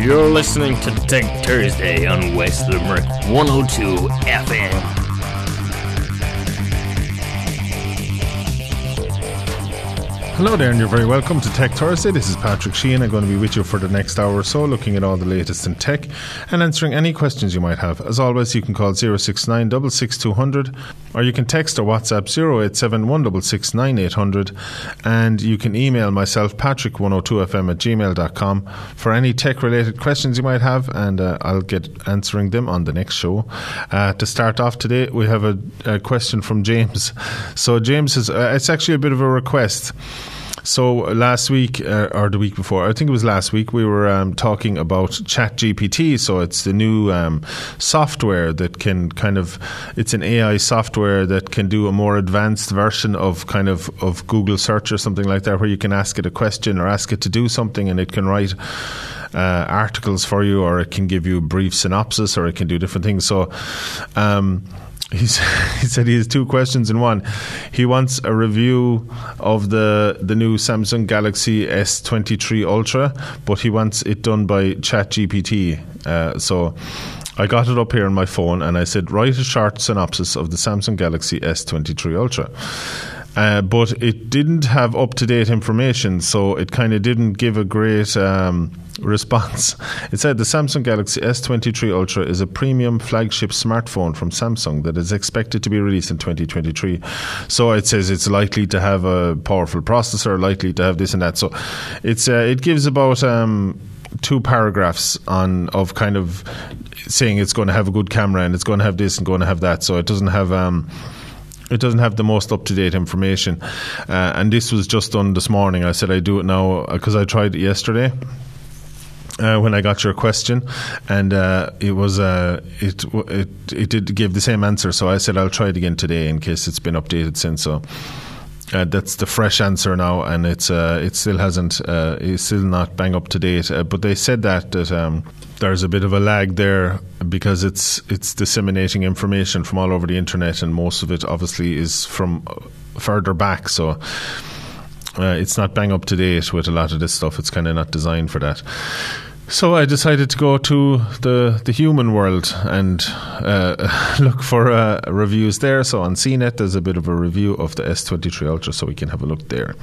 You're listening to Tech Thursday on West Limerick 102 FM. Hello there, and you're very welcome to Tech Thursday. This is Patrick Sheehan. I'm going to be with you for the next hour or so, looking at all the latest in tech and answering any questions you might have. As always, you can call 069 66200 or you can text or WhatsApp 087 166 and you can email myself, patrick102fm at gmail.com, for any tech related questions you might have, and uh, I'll get answering them on the next show. Uh, to start off today, we have a, a question from James. So, James is, uh, it's actually a bit of a request. So last week uh, or the week before, I think it was last week, we were um, talking about ChatGPT. So it's the new um, software that can kind of, it's an AI software that can do a more advanced version of kind of of Google search or something like that, where you can ask it a question or ask it to do something, and it can write. Uh, articles for you, or it can give you a brief synopsis, or it can do different things. So, um, He's, he said he has two questions in one. He wants a review of the the new Samsung Galaxy S23 Ultra, but he wants it done by ChatGPT. Uh, so I got it up here on my phone and I said, write a short synopsis of the Samsung Galaxy S23 Ultra. Uh, but it didn't have up to date information, so it kind of didn't give a great um, response. It said the Samsung Galaxy S23 Ultra is a premium flagship smartphone from Samsung that is expected to be released in 2023. So it says it's likely to have a powerful processor, likely to have this and that. So it's uh, it gives about. Um, two paragraphs on of kind of saying it's going to have a good camera and it's going to have this and going to have that. So it doesn't have um, it doesn't have the most up to date information. Uh, and this was just done this morning. I said I do it now because I tried it yesterday. Uh, when I got your question, and uh, it was uh, it it it did give the same answer. So I said I'll try it again today in case it's been updated since. So uh, that's the fresh answer now, and it's uh, it still hasn't uh, it's still not bang up to date. Uh, but they said that that um, there's a bit of a lag there because it's it's disseminating information from all over the internet, and most of it obviously is from uh, further back. So. Uh, it's not bang up to date with a lot of this stuff. It's kind of not designed for that. So I decided to go to the, the human world and uh, look for uh, reviews there. So on CNET, there's a bit of a review of the S23 Ultra, so we can have a look there.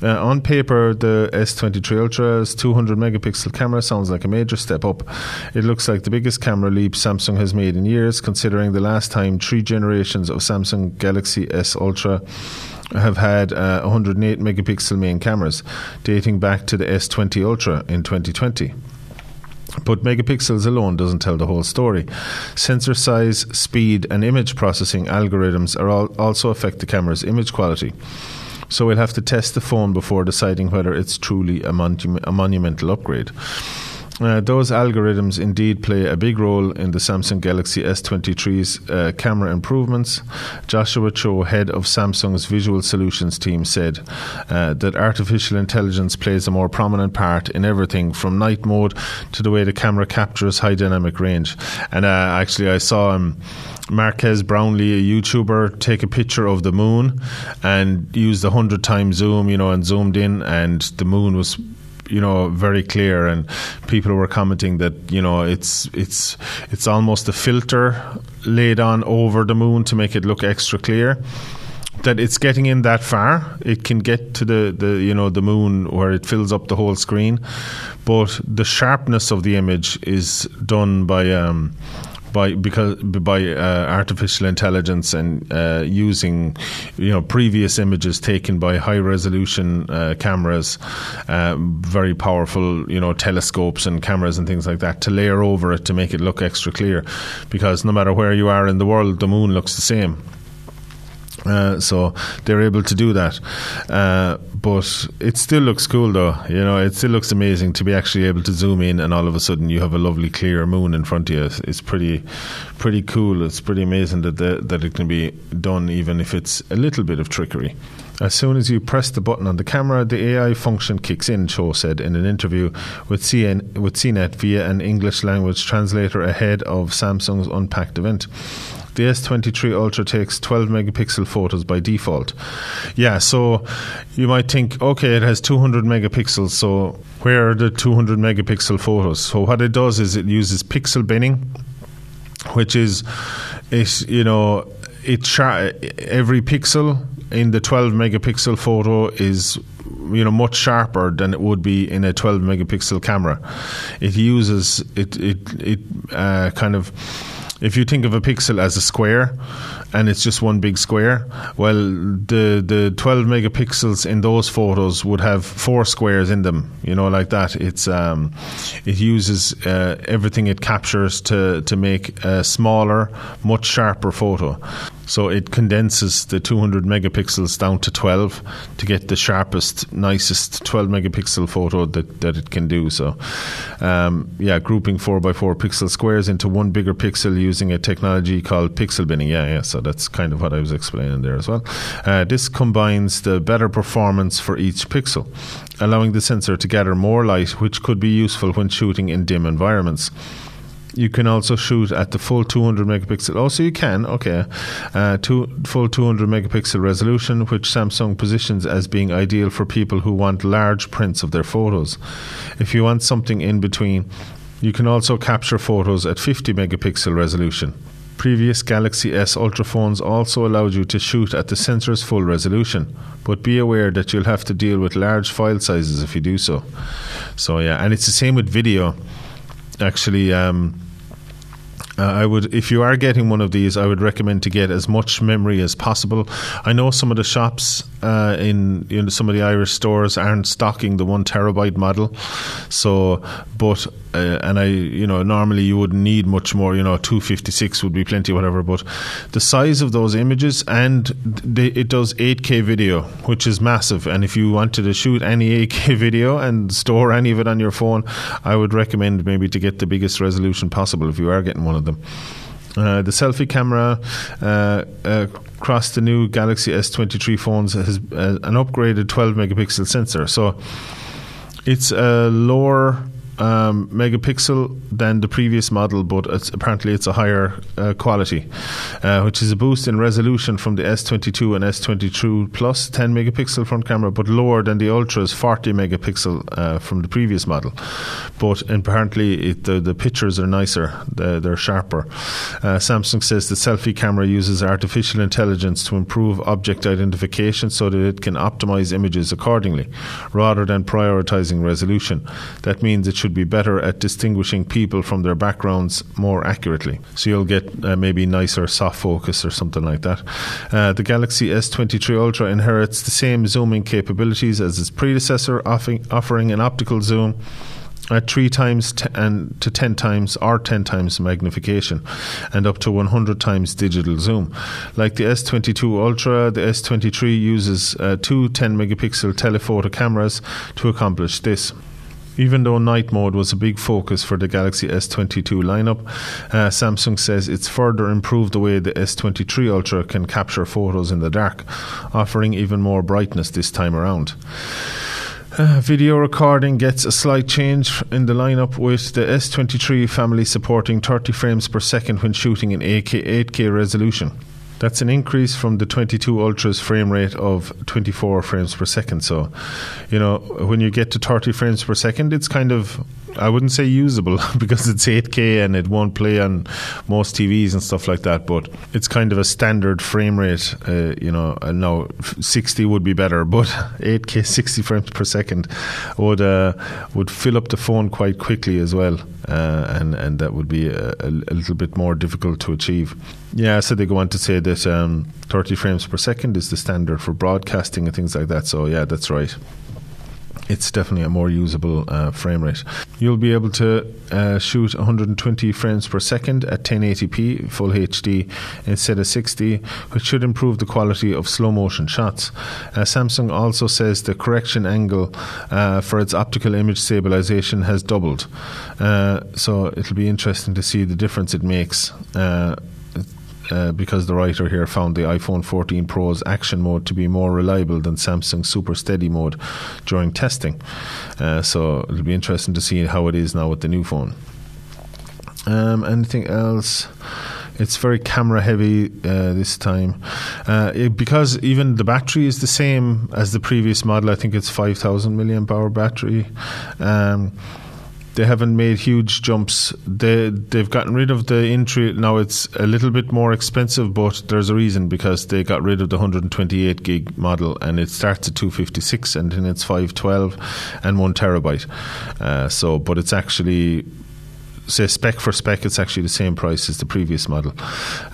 Uh, on paper, the S23 Ultra's 200 megapixel camera sounds like a major step up. It looks like the biggest camera leap Samsung has made in years, considering the last time three generations of Samsung Galaxy S Ultra have had uh, 108 megapixel main cameras, dating back to the S20 Ultra in 2020. But megapixels alone doesn't tell the whole story. Sensor size, speed, and image processing algorithms are all also affect the camera's image quality. So we'll have to test the phone before deciding whether it's truly a, monu- a monumental upgrade. Uh, those algorithms indeed play a big role in the Samsung Galaxy S23's uh, camera improvements. Joshua Cho, head of Samsung's visual solutions team, said uh, that artificial intelligence plays a more prominent part in everything from night mode to the way the camera captures high dynamic range. And uh, actually, I saw him. Marques Brownlee, a YouTuber, take a picture of the moon and use the hundred times zoom, you know, and zoomed in, and the moon was you know very clear and people were commenting that you know it's it's it's almost a filter laid on over the moon to make it look extra clear. That it's getting in that far it can get to the, the you know the moon where it fills up the whole screen. But the sharpness of the image is done by um, by because by uh, artificial intelligence and uh, using you know previous images taken by high resolution uh, cameras, uh, very powerful you know telescopes and cameras and things like that to layer over it to make it look extra clear, because no matter where you are in the world, the moon looks the same. Uh, so they're able to do that, uh, but it still looks cool, though. You know, it still looks amazing to be actually able to zoom in, and all of a sudden you have a lovely clear moon in front of you. It's pretty, pretty cool. It's pretty amazing that the, that it can be done, even if it's a little bit of trickery. As soon as you press the button on the camera, the AI function kicks in, Cho said in an interview with, CN, with CNET via an English language translator ahead of Samsung's Unpacked event. The S23 Ultra takes 12 megapixel photos by default. Yeah, so you might think, okay, it has 200 megapixels, so where are the 200 megapixel photos? So what it does is it uses pixel binning, which is, it, you know, it char- every pixel in the 12 megapixel photo is you know much sharper than it would be in a 12 megapixel camera. It uses it it it uh, kind of if you think of a pixel as a square and it's just one big square, well, the the 12 megapixels in those photos would have four squares in them. You know, like that. It's um, it uses uh, everything it captures to to make a smaller, much sharper photo. So it condenses the 200 megapixels down to 12 to get the sharpest, nicest 12 megapixel photo that, that it can do. So, um, yeah, grouping 4x4 pixel squares into one bigger pixel using a technology called pixel binning. Yeah, yeah. So that's kind of what I was explaining there as well. Uh, this combines the better performance for each pixel, allowing the sensor to gather more light, which could be useful when shooting in dim environments you can also shoot at the full 200 megapixel. Also, you can, okay, uh, two, full 200 megapixel resolution, which Samsung positions as being ideal for people who want large prints of their photos. If you want something in between, you can also capture photos at 50 megapixel resolution. Previous Galaxy S Ultra phones also allowed you to shoot at the sensor's full resolution, but be aware that you'll have to deal with large file sizes if you do so. So, yeah, and it's the same with video. Actually, um, uh, I would, if you are getting one of these, I would recommend to get as much memory as possible. I know some of the shops uh, in you know, some of the Irish stores aren't stocking the one terabyte model, so but uh, and I you know normally you wouldn't need much more. You know, two fifty six would be plenty, whatever. But the size of those images and they, it does eight K video, which is massive. And if you wanted to shoot any eight K video and store any of it on your phone, I would recommend maybe to get the biggest resolution possible if you are getting one of them. Uh, the selfie camera uh, uh, across the new Galaxy S23 phones has uh, an upgraded 12 megapixel sensor. So it's a lower um, megapixel than the previous model, but it's, apparently it's a higher uh, quality, uh, which is a boost in resolution from the S22 and S22 Plus 10 megapixel front camera, but lower than the Ultra's 40 megapixel uh, from the previous model. But apparently it, the, the pictures are nicer, they're, they're sharper. Uh, Samsung says the selfie camera uses artificial intelligence to improve object identification so that it can optimize images accordingly, rather than prioritizing resolution. That means it should be better at distinguishing people from their backgrounds more accurately. So you'll get uh, maybe nicer soft focus or something like that. Uh, the Galaxy S23 Ultra inherits the same zooming capabilities as its predecessor, offering, offering an optical zoom at three times t- and to 10 times or 10 times magnification and up to 100 times digital zoom. Like the S22 Ultra, the S23 uses uh, two 10 megapixel telephoto cameras to accomplish this. Even though night mode was a big focus for the Galaxy S22 lineup, uh, Samsung says it's further improved the way the S23 Ultra can capture photos in the dark, offering even more brightness this time around. Uh, video recording gets a slight change in the lineup with the S23 family supporting 30 frames per second when shooting in 8K, 8K resolution. That's an increase from the 22 Ultra's frame rate of 24 frames per second. So, you know, when you get to 30 frames per second, it's kind of I wouldn't say usable because it's 8K and it won't play on most TVs and stuff like that. But it's kind of a standard frame rate. Uh, you know, no, 60 would be better, but 8K 60 frames per second would uh, would fill up the phone quite quickly as well, uh, and and that would be a, a, little bit more difficult to achieve. Yeah, so they go on to say that um, 30 frames per second is the standard for broadcasting and things like that. So yeah, that's right it's definitely a more usable uh, frame rate. You'll be able to uh, shoot 120 frames per second at 1080p full HD instead of 60, which should improve the quality of slow motion shots. Uh, Samsung also says the correction angle uh, for its optical image stabilization has doubled. Uh, so it'll be interesting to see the difference it makes uh, because the writer here found the iPhone 14 Pro's action mode to be more reliable than Samsung's Super Steady mode during testing. Uh, so it'll be interesting to see how it is now with the new phone. Um, anything else? It's very camera heavy uh, this time uh, it, because even the battery is the same as the previous model. I think it's five thousand milliamp hour battery. Um, they haven't made huge jumps. They they've gotten rid of the entry. Now it's a little bit more expensive, but there's a reason because they got rid of the 128 gig model, and it starts at 256, and then it's 512 and one terabyte. Uh, so, but it's actually say spec for spec, it's actually the same price as the previous model.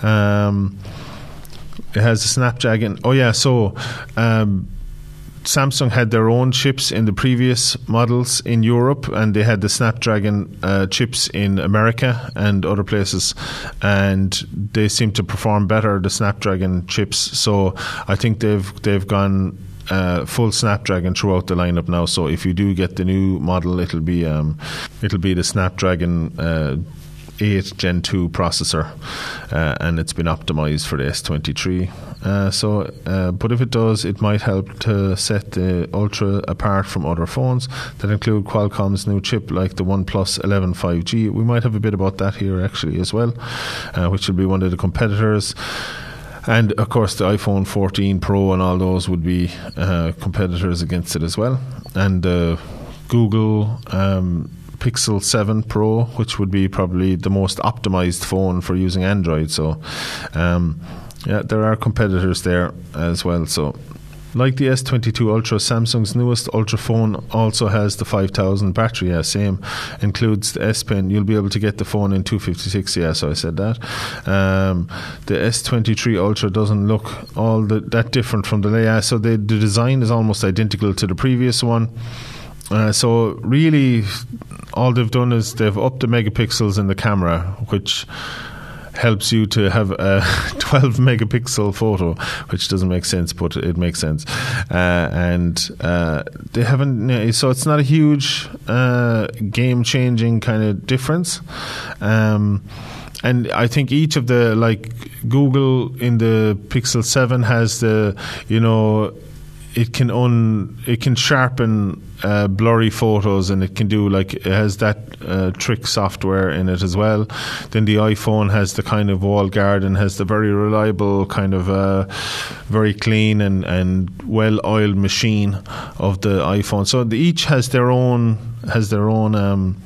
Um, it has a Snapdragon. Oh yeah, so. Um, Samsung had their own chips in the previous models in Europe, and they had the Snapdragon uh, chips in America and other places, and they seem to perform better the Snapdragon chips. So I think they've they've gone uh, full Snapdragon throughout the lineup now. So if you do get the new model, it'll be um, it'll be the Snapdragon. Uh, 8 Gen 2 processor, uh, and it's been optimized for the S23. Uh, so, uh, but if it does, it might help to set the Ultra apart from other phones that include Qualcomm's new chip, like the OnePlus 11 5G. We might have a bit about that here actually as well, uh, which will be one of the competitors. And of course, the iPhone 14 Pro and all those would be uh, competitors against it as well. And uh, Google. Um, Pixel 7 Pro, which would be probably the most optimized phone for using Android. So, um, yeah, there are competitors there as well. So, like the S22 Ultra, Samsung's newest Ultra phone also has the 5000 battery. Yeah, same. Includes the S Pen. You'll be able to get the phone in 256. Yeah, so I said that. Um, the S23 Ultra doesn't look all the, that different from the layout. So the, the design is almost identical to the previous one. Uh, so really, all they've done is they've upped the megapixels in the camera, which helps you to have a 12 megapixel photo, which doesn't make sense, but it makes sense. Uh, and uh, they haven't, so it's not a huge uh, game changing kind of difference. Um, and I think each of the like Google in the Pixel Seven has the you know it can un it can sharpen uh, blurry photos and it can do like it has that uh, trick software in it as well. Then the iPhone has the kind of wall guard and has the very reliable kind of uh, very clean and and well oiled machine of the iPhone. So the, each has their own has their own. Um,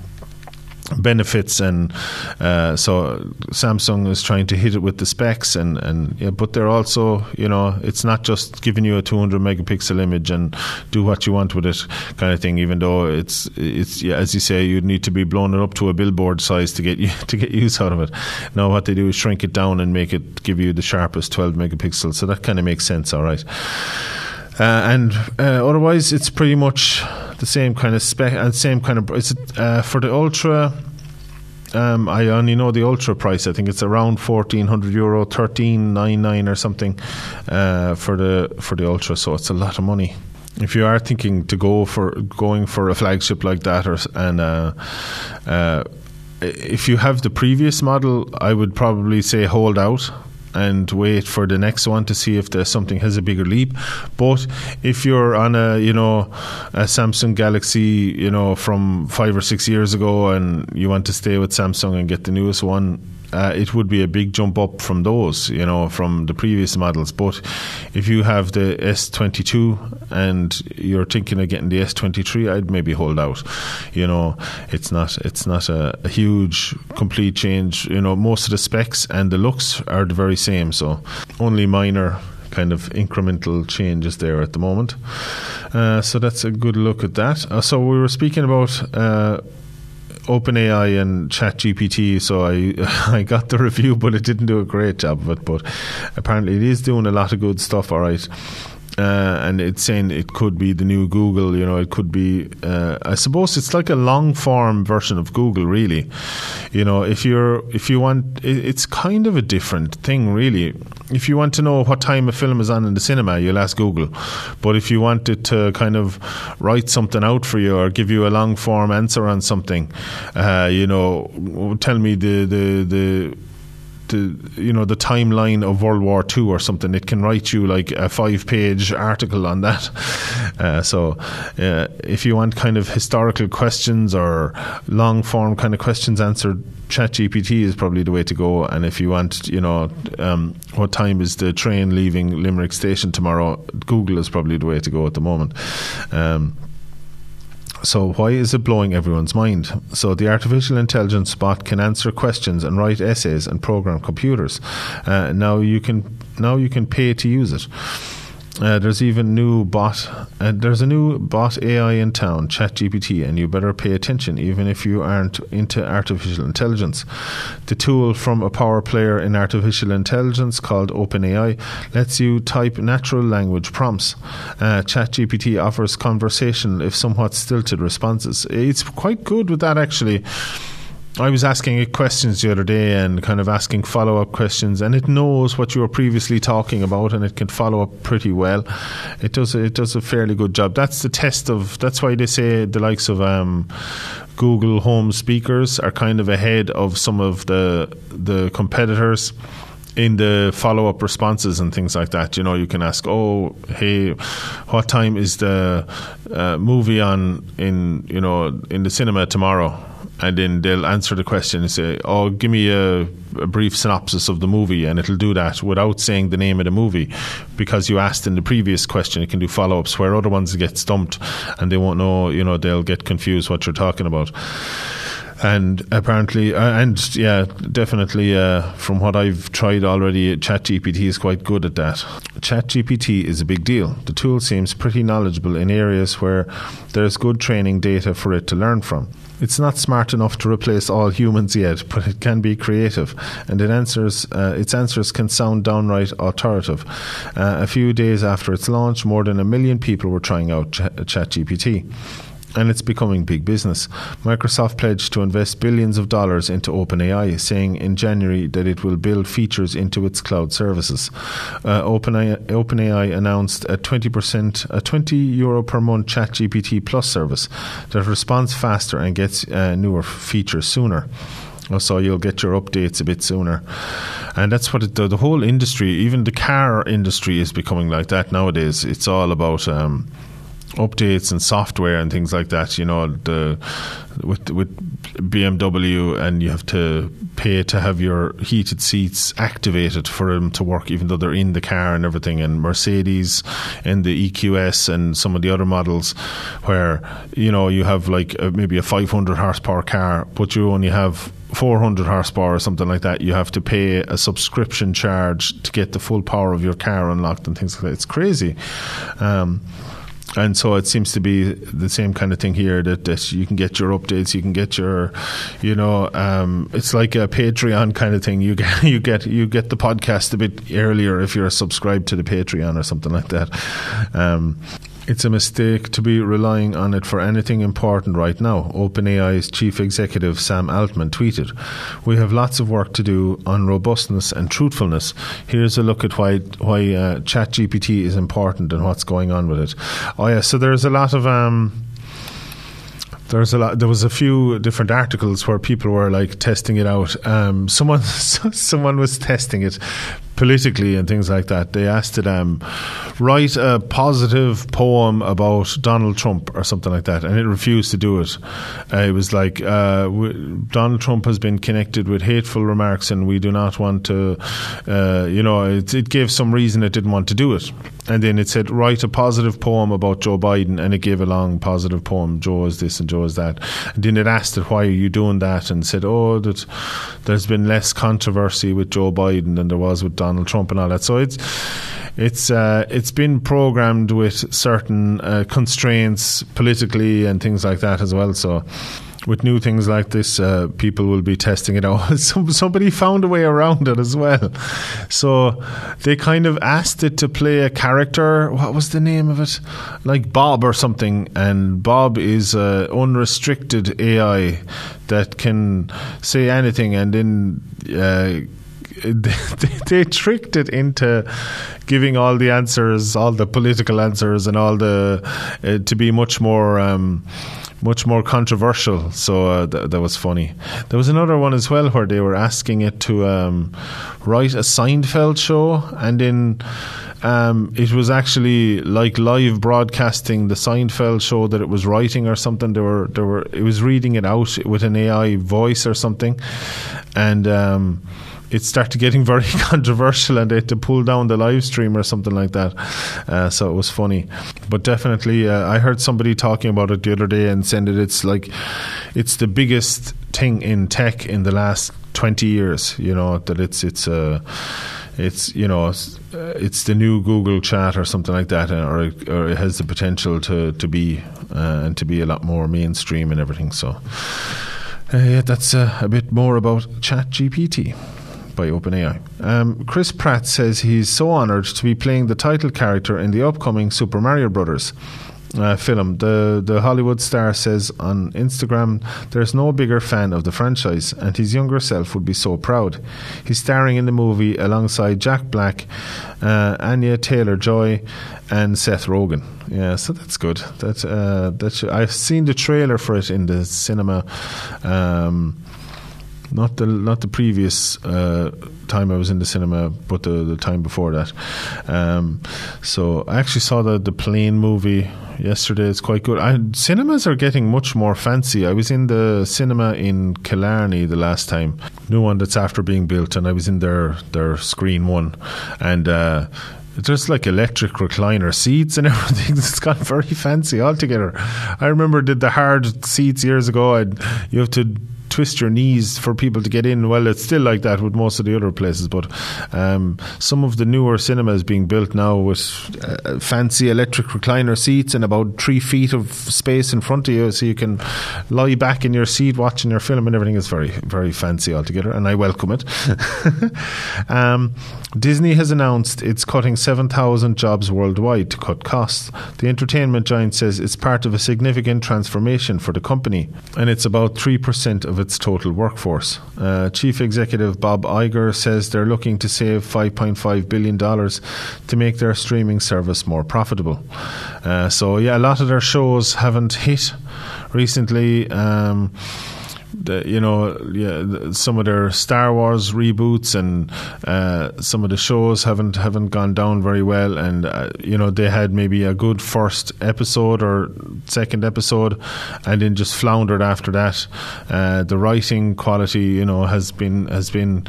benefits and uh, so Samsung is trying to hit it with the specs and and yeah, but they're also you know it's not just giving you a 200 megapixel image and do what you want with it kind of thing even though it's it's yeah, as you say you'd need to be blown it up to a billboard size to get you to get use out of it. Now what they do is shrink it down and make it give you the sharpest 12 megapixels so that kind of makes sense all right. Uh, and uh, otherwise it's pretty much the same kind of spec and same kind of. It's uh, for the ultra. Um, I only know the ultra price. I think it's around fourteen hundred euro, thirteen nine nine or something uh, for the for the ultra. So it's a lot of money. If you are thinking to go for going for a flagship like that, or and uh, uh if you have the previous model, I would probably say hold out and wait for the next one to see if something has a bigger leap. But if you're on a you know a Samsung Galaxy you know from five or six years ago and you want to stay with Samsung and get the newest one, uh, it would be a big jump up from those, you know, from the previous models. But if you have the S22 and you're thinking of getting the S23, I'd maybe hold out. You know, it's not it's not a, a huge complete change. You know, most of the specs and the looks are the very same, so only minor kind of incremental changes there at the moment. Uh, so that's a good look at that. Uh, so we were speaking about uh, OpenAI and ChatGPT, so I I got the review, but it didn't do a great job of it. But apparently, it is doing a lot of good stuff. All right. Uh, and it's saying it could be the new Google. You know, it could be. Uh, I suppose it's like a long form version of Google, really. You know, if you're if you want, it's kind of a different thing, really. If you want to know what time a film is on in the cinema, you'll ask Google. But if you wanted to kind of write something out for you or give you a long form answer on something, uh, you know, tell me the the the the you know the timeline of World War Two or something. It can write you like a five page article on that. Uh, so uh, if you want kind of historical questions or long form kind of questions answered, ChatGPT is probably the way to go. And if you want, you know, um, what time is the train leaving Limerick station tomorrow? Google is probably the way to go at the moment. Um, so why is it blowing everyone's mind? So the artificial intelligence bot can answer questions and write essays and program computers. Uh, now you can now you can pay to use it. Uh, there's even new bot. Uh, there's a new bot AI in town, ChatGPT, and you better pay attention, even if you aren't into artificial intelligence. The tool from a power player in artificial intelligence called OpenAI lets you type natural language prompts. Uh, ChatGPT offers conversational, if somewhat stilted, responses. It's quite good with that, actually. I was asking it questions the other day and kind of asking follow up questions, and it knows what you were previously talking about, and it can follow up pretty well. It does it does a fairly good job. That's the test of. That's why they say the likes of um, Google Home speakers are kind of ahead of some of the the competitors in the follow up responses and things like that. You know, you can ask, "Oh, hey, what time is the uh, movie on in you know in the cinema tomorrow?" And then they'll answer the question and say, "Oh, give me a, a, brief synopsis of the movie," and it'll do that without saying the name of the movie, because you asked in the previous question. It can do follow-ups where other ones get stumped and they won't know. You know, they'll get confused what you're talking about. And apparently, uh, and yeah, definitely, uh, from what I've tried already, ChatGPT is quite good at that. ChatGPT is a big deal. The tool seems pretty knowledgeable in areas where there's good training data for it to learn from. It's not smart enough to replace all humans yet, but it can be creative, and it answers uh, its answers can sound downright authoritative. Uh, a few days after its launch, more than a million people were trying out Ch- ChatGPT and it's becoming big business. Microsoft pledged to invest billions of dollars into OpenAI, saying in January that it will build features into its cloud services. Uh, OpenAI, OpenAI announced a 20%, a 20 euro per month ChatGPT Plus service that responds faster and gets uh, newer features sooner so you'll get your updates a bit sooner. And that's what it, the, the whole industry, even the car industry, is becoming like that nowadays. It's all about um, updates and software and things like that. You know, the with with BMW, and you have to pay to have your heated seats activated for them to work, even though they're in the car and everything. And Mercedes and the EQS and some of the other models, where you know you have like a, maybe a 500 horsepower car, but you only have 400 horsepower or something like that, you have to pay a subscription charge to get the full power of your car unlocked and things like that. It's crazy. Um, and so it seems to be the same kind of thing here that, that you can get your updates, you can get your, you know, um, it's like a Patreon kind of thing. You get you get you get the podcast a bit earlier if you're subscribed to the Patreon or something like that. Um, it's a mistake to be relying on it for anything important right now, OpenAI's chief executive Sam Altman tweeted. We have lots of work to do on robustness and truthfulness. Here's a look at why why uh, ChatGPT is important and what's going on with it. Oh yeah, so there's a lot of um, there's a lot. There was a few different articles where people were like testing it out. Um, someone, someone was testing it politically and things like that. They asked it, um, write a positive poem about Donald Trump or something like that, and it refused to do it. Uh, it was like uh, w- Donald Trump has been connected with hateful remarks, and we do not want to. Uh, you know, it, it gave some reason it didn't want to do it, and then it said write a positive poem about Joe Biden, and it gave a long positive poem. Joe is this and Joe is that, and then it asked it why are you doing that, and said, oh, that there's been less controversy with Joe Biden than there was with. Donald Donald Trump and all that. So it's it's uh, it's been programmed with certain uh, constraints politically and things like that as well. So with new things like this, uh, people will be testing it out. somebody found a way around it as well. So they kind of asked it to play a character. What was the name of it? Like Bob or something. And Bob is a unrestricted AI that can say anything and then uh, they, they, tricked it into giving all the answers, all the political answers, and all the uh, to be much more. Um, much more controversial. So uh, th- that was funny. There was another one as well where they were asking it to um, write a Seinfeld show, and in um, it was actually like live broadcasting the Seinfeld show that it was writing or something. They were they were it was reading it out with an AI voice or something, and. Um, it started getting very controversial and they had to pull down the live stream or something like that. Uh, so it was funny. But definitely, uh, I heard somebody talking about it the other day and saying that it's like, it's the biggest thing in tech in the last 20 years, you know, that it's, it's, uh, it's you know it's, uh, the new Google Chat or something like that, uh, or or it has the potential to to be uh, and to be a lot more mainstream and everything. So uh, yeah, that's uh, a bit more about Chat GPT by OpenAI. Um, Chris Pratt says he's so honoured to be playing the title character in the upcoming Super Mario Brothers. Uh, film. The the Hollywood star says on Instagram, "There's no bigger fan of the franchise, and his younger self would be so proud." He's starring in the movie alongside Jack Black, uh, Anya Taylor Joy, and Seth Rogen. Yeah, so that's good. That uh, that I've seen the trailer for it in the cinema. Um, not the not the previous uh, time I was in the cinema, but the, the time before that. Um, so I actually saw the the plane movie yesterday. It's quite good. I, cinemas are getting much more fancy. I was in the cinema in Killarney the last time, new one that's after being built, and I was in their their screen one, and. Uh, there's like electric recliner seats and everything. It's got very fancy altogether. I remember did the hard seats years ago. I'd, you have to twist your knees for people to get in. Well, it's still like that with most of the other places, but um, some of the newer cinemas being built now with uh, fancy electric recliner seats and about three feet of space in front of you, so you can lie back in your seat watching your film and everything is very, very fancy altogether, and I welcome it. um, Disney has announced it's cutting 7,000 jobs worldwide to cut costs. The entertainment giant says it's part of a significant transformation for the company, and it's about 3% of its total workforce. Uh, Chief Executive Bob Iger says they're looking to save $5.5 billion to make their streaming service more profitable. Uh, so, yeah, a lot of their shows haven't hit recently. Um, the, you know, yeah, some of their Star Wars reboots and uh, some of the shows haven't haven't gone down very well, and uh, you know they had maybe a good first episode or second episode, and then just floundered after that. Uh, the writing quality, you know, has been has been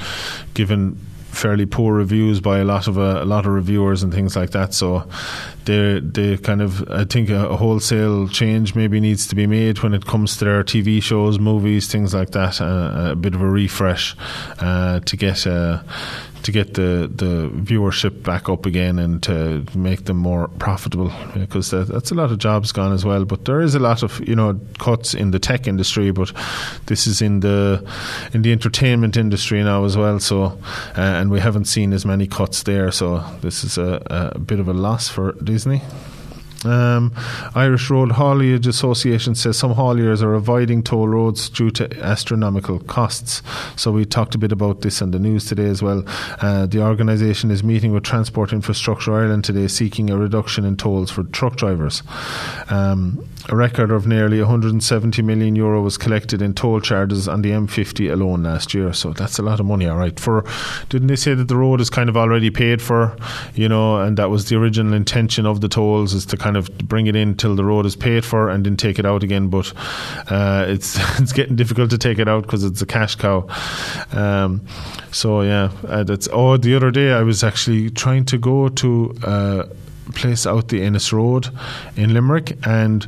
given fairly poor reviews by a lot of uh, a lot of reviewers and things like that. So they they kind of I think a, a, wholesale change maybe needs to be made when it comes to their TV shows, movies, things like that. Uh, a bit of a refresh uh, to get uh, to get the, the viewership back up again and to make them more profitable because that, that's a lot of jobs gone as well. But there is a lot of you know cuts in the tech industry, but this is in the in the entertainment industry now as well. So uh, and we haven't seen as many cuts there. So this is a, a bit of a loss for Disney. Um, Irish Road Haulage Association says some hauliers are avoiding toll roads due to astronomical costs. So we talked a bit about this in the news today as well. Uh, the organisation is meeting with Transport Infrastructure Ireland today, seeking a reduction in tolls for truck drivers. Um, a record of nearly 170 million euro was collected in toll charges on the M50 alone last year. So that's a lot of money, all right. For didn't they say that the road is kind of already paid for, you know, and that was the original intention of the tolls is to kind of bring it in till the road is paid for and then take it out again. But uh, it's it's getting difficult to take it out because it's a cash cow. Um, so yeah, uh, that's. Oh, the other day I was actually trying to go to. Uh, place out the Ennis Road in Limerick, and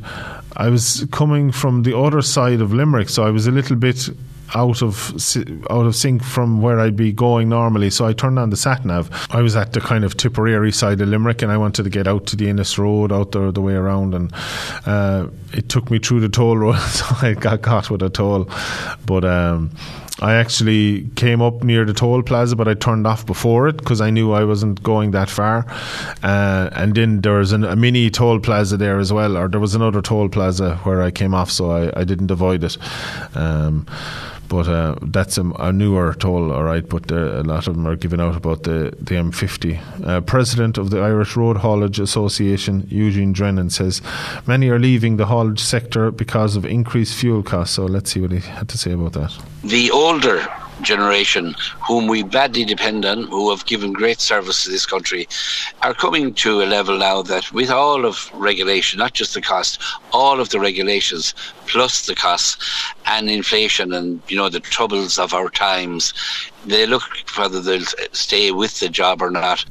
I was coming from the other side of Limerick, so I was a little bit out of out of sync from where I'd be going normally. So I turned on the sat nav. I was at the kind of Tipperary side of Limerick, and I wanted to get out to the Ennis Road, out there the way around, and uh, it took me through the toll road, so I got caught with a toll. But um, I actually came up near the toll plaza, but I turned off before it because I knew I wasn't going that far. Uh, and then there was an, a mini toll plaza there as well, or there was another toll plaza where I came off, so I, I didn't avoid it. Um, but uh, that's a, a, newer toll, all right. But uh, a lot of them are giving out about the the M50. Uh, President of the Irish Road Haulage Association, Eugene Drennan, says many are leaving the haulage sector because of increased fuel costs. So let's see what he had to say about that. The older generation, whom we badly depend on, who have given great service to this country, are coming to a level now that with all of regulation, not just the cost, all of the regulations plus the costs and inflation and you know the troubles of our times, they look whether they'll stay with the job or not.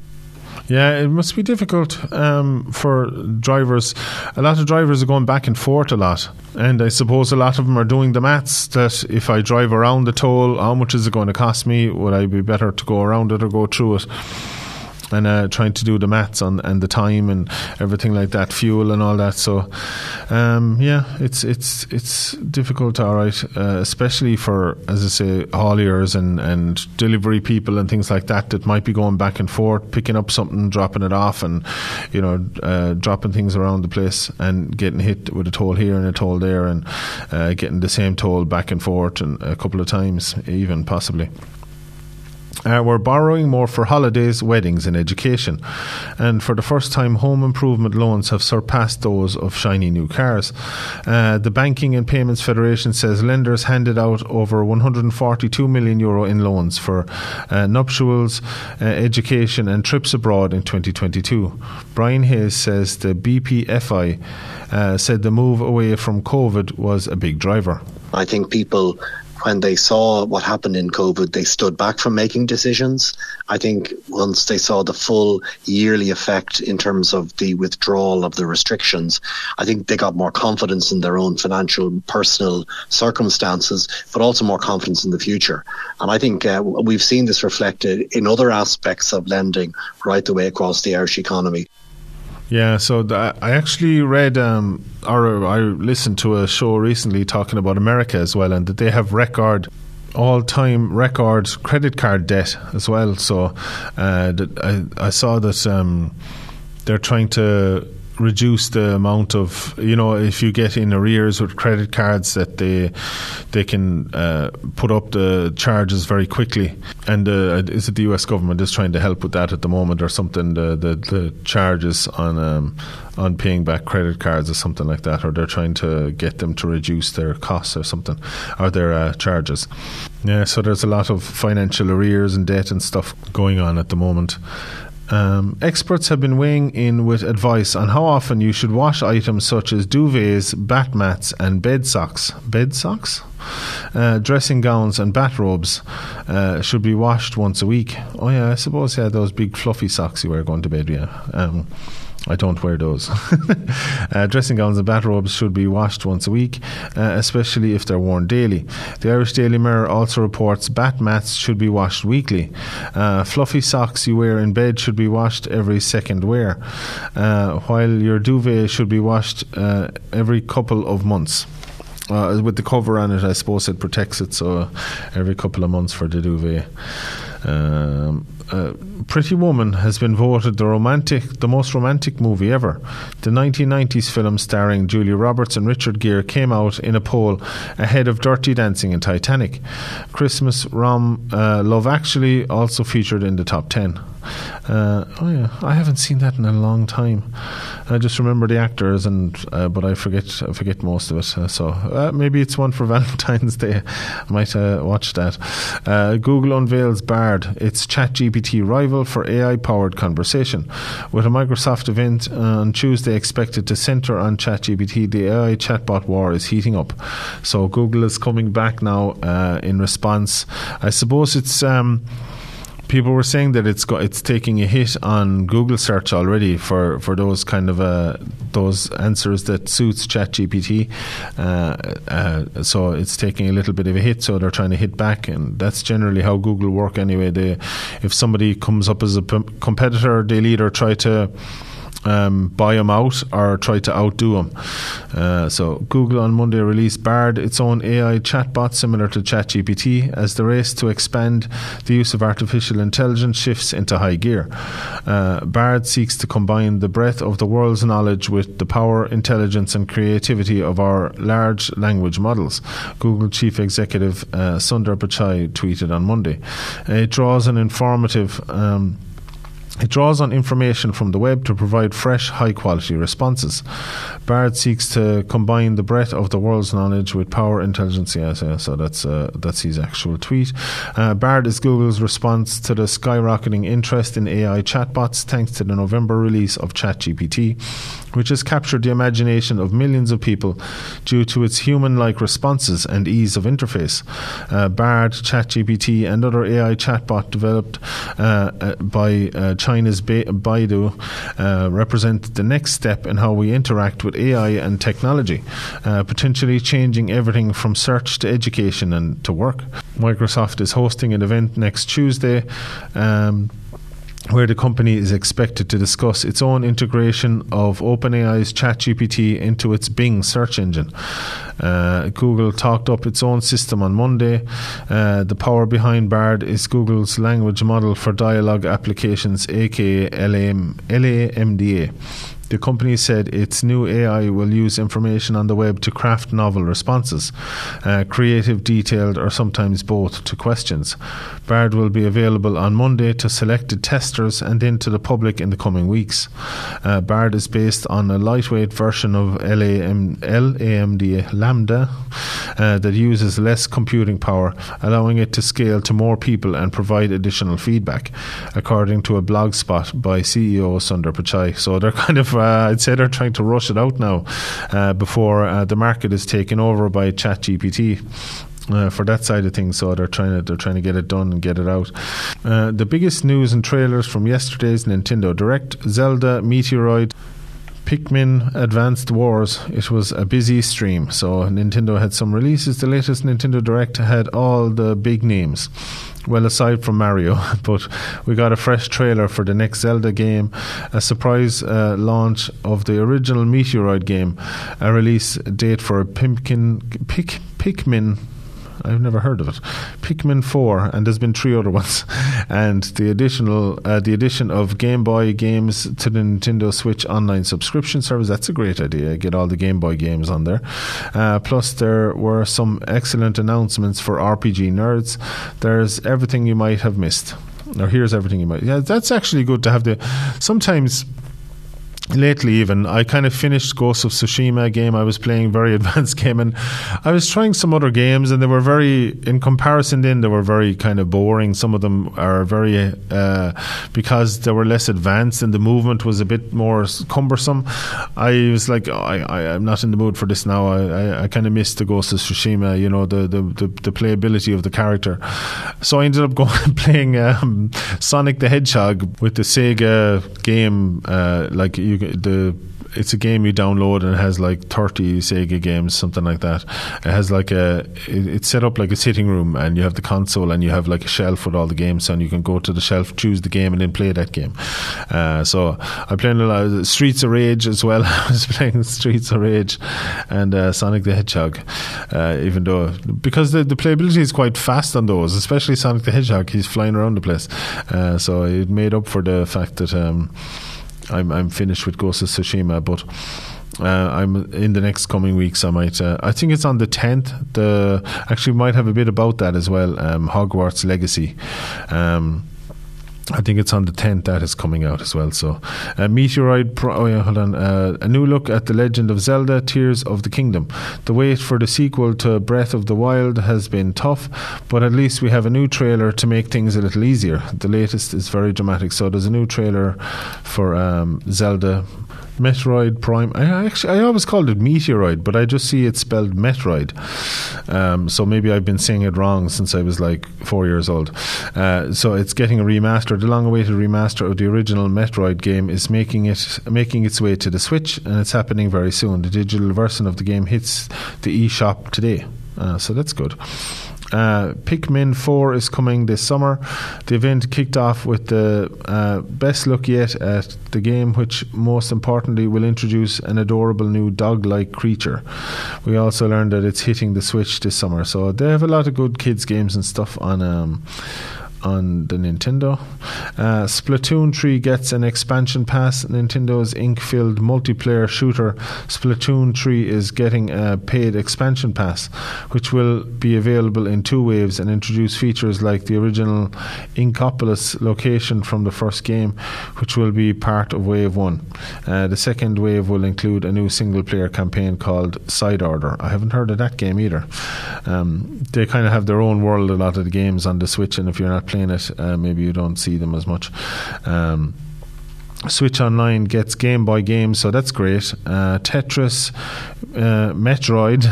Yeah, it must be difficult um, for drivers. A lot of drivers are going back and forth a lot. And I suppose a lot of them are doing the maths that if I drive around the toll, how much is it going to cost me? Would I be better to go around it or go through it? And uh, trying to do the maths on and the time and everything like that, fuel and all that. So, um, yeah, it's it's it's difficult, all right, uh, especially for as I say, hauliers and and delivery people and things like that that might be going back and forth, picking up something, dropping it off, and you know, uh, dropping things around the place and getting hit with a toll here and a toll there, and uh, getting the same toll back and forth and a couple of times, even possibly. Uh, we're borrowing more for holidays, weddings, and education. And for the first time, home improvement loans have surpassed those of shiny new cars. Uh, the Banking and Payments Federation says lenders handed out over 142 million euro in loans for uh, nuptials, uh, education, and trips abroad in 2022. Brian Hayes says the BPFI uh, said the move away from COVID was a big driver. I think people when they saw what happened in COVID, they stood back from making decisions. I think once they saw the full yearly effect in terms of the withdrawal of the restrictions, I think they got more confidence in their own financial, personal circumstances, but also more confidence in the future. And I think uh, we've seen this reflected in other aspects of lending right the way across the Irish economy. Yeah, so I actually read um, or I listened to a show recently talking about America as well, and that they have record all time record credit card debt as well. So uh, I, I saw that um, they're trying to reduce the amount of you know if you get in arrears with credit cards that they they can uh, put up the charges very quickly. And uh, is it the US government is trying to help with that at the moment or something? The the, the charges on um, on paying back credit cards or something like that or they're trying to get them to reduce their costs or something or their uh, charges. Yeah so there's a lot of financial arrears and debt and stuff going on at the moment um, experts have been weighing in with advice on how often you should wash items such as duvets, bath mats, and bed socks. Bed socks? Uh, dressing gowns and bathrobes uh, should be washed once a week. Oh, yeah, I suppose, yeah, those big fluffy socks you wear going to bed, yeah. Um, I don't wear those. uh, dressing gowns and bathrobes should be washed once a week, uh, especially if they're worn daily. The Irish Daily Mirror also reports bath mats should be washed weekly. Uh, fluffy socks you wear in bed should be washed every second wear, uh, while your duvet should be washed uh, every couple of months. Uh, with the cover on it, I suppose it protects it, so every couple of months for the duvet. Um, uh, Pretty Woman has been voted the romantic, the most romantic movie ever. The 1990s film starring Julia Roberts and Richard Gere came out in a poll ahead of Dirty Dancing and Titanic. Christmas rom uh, Love Actually also featured in the top 10. Uh, oh yeah, I haven't seen that in a long time. I just remember the actors, and uh, but I forget I forget most of it. Uh, so uh, maybe it's one for Valentine's Day. I might uh, watch that. Google unveils Bard, its ChatGPT rival for AI-powered conversation, with a Microsoft event on Tuesday expected to centre on ChatGPT. The AI chatbot war is heating up. So Google is coming back now in response. I suppose it's. Um, people were saying that it's got, it's taking a hit on Google search already for, for those kind of uh, those answers that suits ChatGPT. Uh, uh, so it's taking a little bit of a hit. So they're trying to hit back, and that's generally how Google work anyway. They, if somebody comes up as a p- competitor, they'll either try to um, buy them out or try to outdo them. Uh, so Google on Monday released Bard, its own AI chatbot similar to ChatGPT, as the race to expand the use of artificial intelligence shifts into high gear. Uh, Bard seeks to combine the breadth of the world's knowledge with the power, intelligence, and creativity of our large language models. Google Chief Executive uh, Sundar Pichai tweeted on Monday. It draws an informative. Um, it draws on information from the web to provide fresh, high quality responses. Bard seeks to combine the breadth of the world's knowledge with power, intelligence. Yeah, so that's uh, that's his actual tweet. Uh, Bard is Google's response to the skyrocketing interest in AI chatbots, thanks to the November release of ChatGPT, which has captured the imagination of millions of people due to its human-like responses and ease of interface. Uh, Bard, ChatGPT, and other AI chatbot developed uh, uh, by uh, China's Baidu uh, represent the next step in how we interact with AI and technology, uh, potentially changing everything from search to education and to work. Microsoft is hosting an event next Tuesday. Um, where the company is expected to discuss its own integration of OpenAI's ChatGPT into its Bing search engine. Uh, Google talked up its own system on Monday. Uh, the power behind Bard is Google's language model for dialogue applications, aka LAM, LaMDA. The company said its new AI will use information on the web to craft novel responses, uh, creative, detailed, or sometimes both, to questions. Bard will be available on Monday to selected testers and then to the public in the coming weeks. Uh, Bard is based on a lightweight version of LAM, LAMD LaMDA uh, that uses less computing power, allowing it to scale to more people and provide additional feedback, according to a blog spot by CEO Sundar Pichai. So they're kind of uh, I'd say they're trying to rush it out now uh, before uh, the market is taken over by ChatGPT. Uh, for that side of things. So they're trying to they're trying to get it done and get it out. Uh, the biggest news and trailers from yesterday's Nintendo Direct: Zelda, Metroid. Pikmin Advanced Wars. It was a busy stream. So Nintendo had some releases. The latest Nintendo Direct had all the big names well, aside from Mario, but we got a fresh trailer for the next Zelda game, a surprise uh, launch of the original Metroid game, a release date for Pimkin, Pick, Pikmin I've never heard of it. Pikmin Four, and there's been three other ones, and the additional uh, the addition of Game Boy games to the Nintendo Switch online subscription service. That's a great idea. Get all the Game Boy games on there. Uh, plus, there were some excellent announcements for RPG nerds. There's everything you might have missed. Or here's everything you might. Yeah, that's actually good to have the. Sometimes lately even I kind of finished Ghost of Tsushima game. I was playing very advanced game and I was trying some other games and they were very in comparison then they were very kind of boring. Some of them are very uh, because they were less advanced and the movement was a bit more cumbersome. I was like oh, I, am not in the mood for this now. I, I, I kind of missed the Ghost of Tsushima you know the, the, the, the playability of the character. So I ended up going and playing um, Sonic the Hedgehog with the Sega game uh, like you the it's a game you download and it has like 30 Sega games, something like that. It has like a, it's set up like a sitting room and you have the console and you have like a shelf with all the games and you can go to the shelf, choose the game and then play that game. Uh, so I played a lot of Streets of Rage as well. I was playing Streets of Rage and uh, Sonic the Hedgehog, uh, even though, because the, the playability is quite fast on those, especially Sonic the Hedgehog, he's flying around the place. Uh, so it made up for the fact that, um, I'm I'm finished with Ghost of Tsushima, but. Uh, I'm in the next coming weeks. I might. Uh, I think it's on the tenth. The actually might have a bit about that as well. Um, Hogwarts Legacy. Um, I think it's on the 10th that is coming out as well. So, uh, Metroid. Pro- oh, yeah, hold on. Uh, a new look at The Legend of Zelda Tears of the Kingdom. The wait for the sequel to Breath of the Wild has been tough, but at least we have a new trailer to make things a little easier. The latest is very dramatic. So, there's a new trailer for um, Zelda Metroid Prime. I actually I always called it Meteoroid, but I just see it spelled Metroid. Um, so maybe I've been saying it wrong since I was like four years old. Uh, so it's getting a remaster. The long-awaited remaster of the original Metroid game is making it making its way to the Switch, and it's happening very soon. The digital version of the game hits the eShop today, uh, so that's good. Uh, Pikmin 4 is coming this summer. The event kicked off with the uh, best look yet at the game, which most importantly will introduce an adorable new dog like creature. We also learned that it's hitting the Switch this summer, so they have a lot of good kids' games and stuff on. Um, on the Nintendo. Uh, Splatoon 3 gets an expansion pass. Nintendo's ink filled multiplayer shooter Splatoon 3 is getting a paid expansion pass, which will be available in two waves and introduce features like the original Inkopolis location from the first game, which will be part of Wave 1. Uh, the second wave will include a new single player campaign called Side Order. I haven't heard of that game either. Um, they kind of have their own world, a lot of the games on the Switch, and if you're not playing it, uh, maybe you don't see them as much. Um, Switch Online gets Game Boy games, so that's great. Uh, Tetris, uh, Metroid,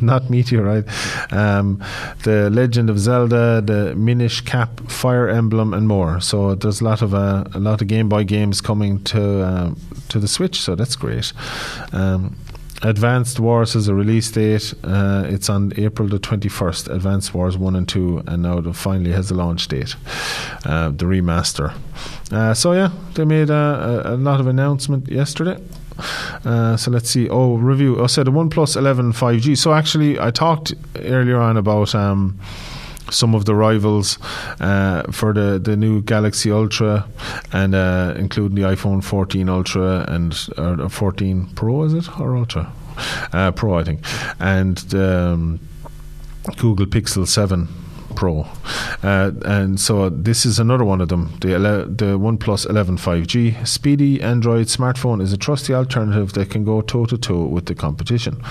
not Meteorite, um, The Legend of Zelda, the Minish Cap, Fire Emblem, and more. So there's a lot of uh, a lot of Game Boy games coming to uh, to the Switch, so that's great. Um, Advanced Wars has a release date. Uh, it's on April the 21st. Advanced Wars 1 and 2, and now it finally has a launch date. Uh, the remaster. Uh, so, yeah, they made a, a, a lot of announcement yesterday. Uh, so let's see. Oh, review. I oh, said the OnePlus 11 5G. So actually, I talked earlier on about um, some of the rivals uh, for the, the new Galaxy Ultra and uh, including the iPhone 14 Ultra and uh, 14 Pro, is it? Or Ultra? Uh, Pro, I think, and um, Google Pixel 7 Pro, uh, and so this is another one of them. The ele- the OnePlus 11 5G speedy Android smartphone is a trusty alternative that can go toe to toe with the competition.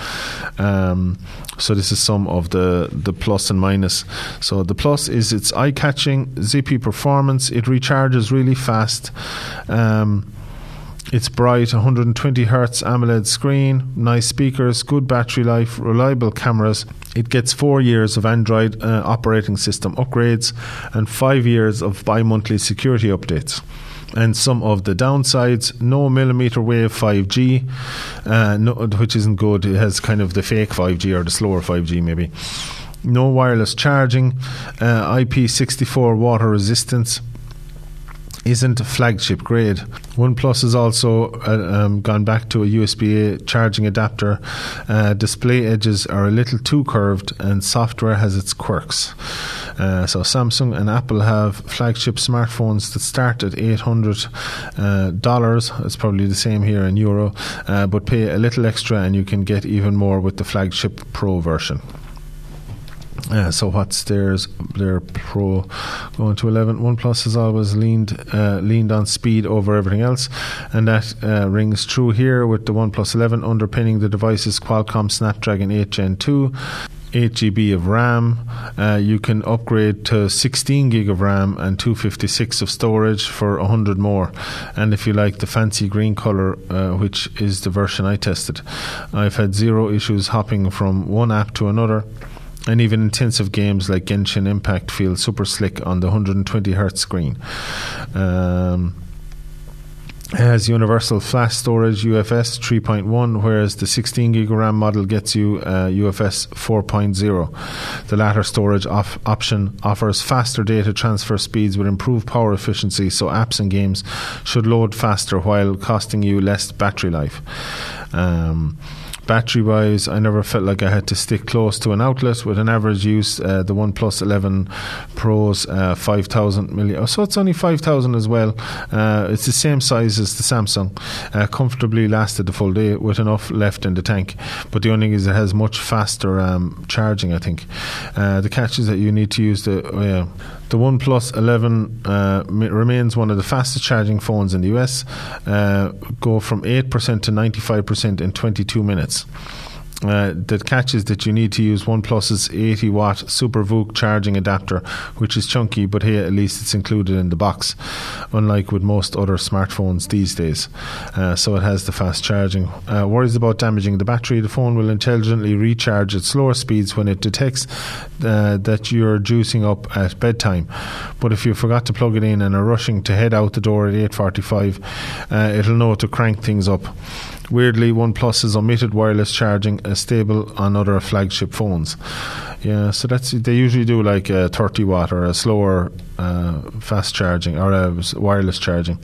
Um, so this is some of the the plus and minus. So the plus is its eye catching, zippy performance. It recharges really fast. Um, it's bright, 120 hertz AMOLED screen, nice speakers, good battery life, reliable cameras. It gets four years of Android uh, operating system upgrades and five years of bi monthly security updates and some of the downsides no millimeter wave 5G, uh, no, which isn't good. It has kind of the fake 5G or the slower 5G, maybe. No wireless charging, uh, IP64 water resistance isn't flagship grade. OnePlus has also uh, um, gone back to a USB A charging adapter. Uh, display edges are a little too curved, and software has its quirks. Uh, so Samsung and Apple have flagship smartphones that start at eight hundred uh, dollars. it's probably the same here in euro, uh, but pay a little extra, and you can get even more with the flagship Pro version. Uh, so what's theirs? Their Pro going to 11. OnePlus has always leaned uh, leaned on speed over everything else, and that uh, rings true here with the OnePlus 11 underpinning the device's Qualcomm Snapdragon 8 Gen 2. 8 GB of RAM. Uh, you can upgrade to 16 gig of RAM and 256 of storage for 100 more. And if you like the fancy green color, uh, which is the version I tested, I've had zero issues hopping from one app to another and even intensive games like Genshin Impact feel super slick on the 120 hertz screen. Um, has universal flash storage UFS 3.1, whereas the 16 gig RAM model gets you uh, UFS 4.0. The latter storage option offers faster data transfer speeds with improved power efficiency, so apps and games should load faster while costing you less battery life. Um, Battery wise, I never felt like I had to stick close to an outlet with an average use. Uh, the OnePlus 11 Pro's uh, 5000 milliamp. Oh, so it's only 5000 as well. Uh, it's the same size as the Samsung. Uh, comfortably lasted the full day with enough left in the tank. But the only thing is it has much faster um, charging, I think. Uh, the catch is that you need to use the. The OnePlus 11 uh, remains one of the fastest charging phones in the US, uh, go from 8% to 95% in 22 minutes. Uh, the catch is that you need to use OnePlus's 80 watt SuperVOOC charging adapter, which is chunky, but hey, at least it's included in the box, unlike with most other smartphones these days. Uh, so it has the fast charging. Uh, worries about damaging the battery. The phone will intelligently recharge at slower speeds when it detects uh, that you're juicing up at bedtime. But if you forgot to plug it in and are rushing to head out the door at 8:45, uh, it'll know to crank things up. Weirdly, OnePlus has omitted wireless charging as stable on other flagship phones. Yeah, so that's they usually do like a 30 watt or a slower uh, fast charging or a wireless charging.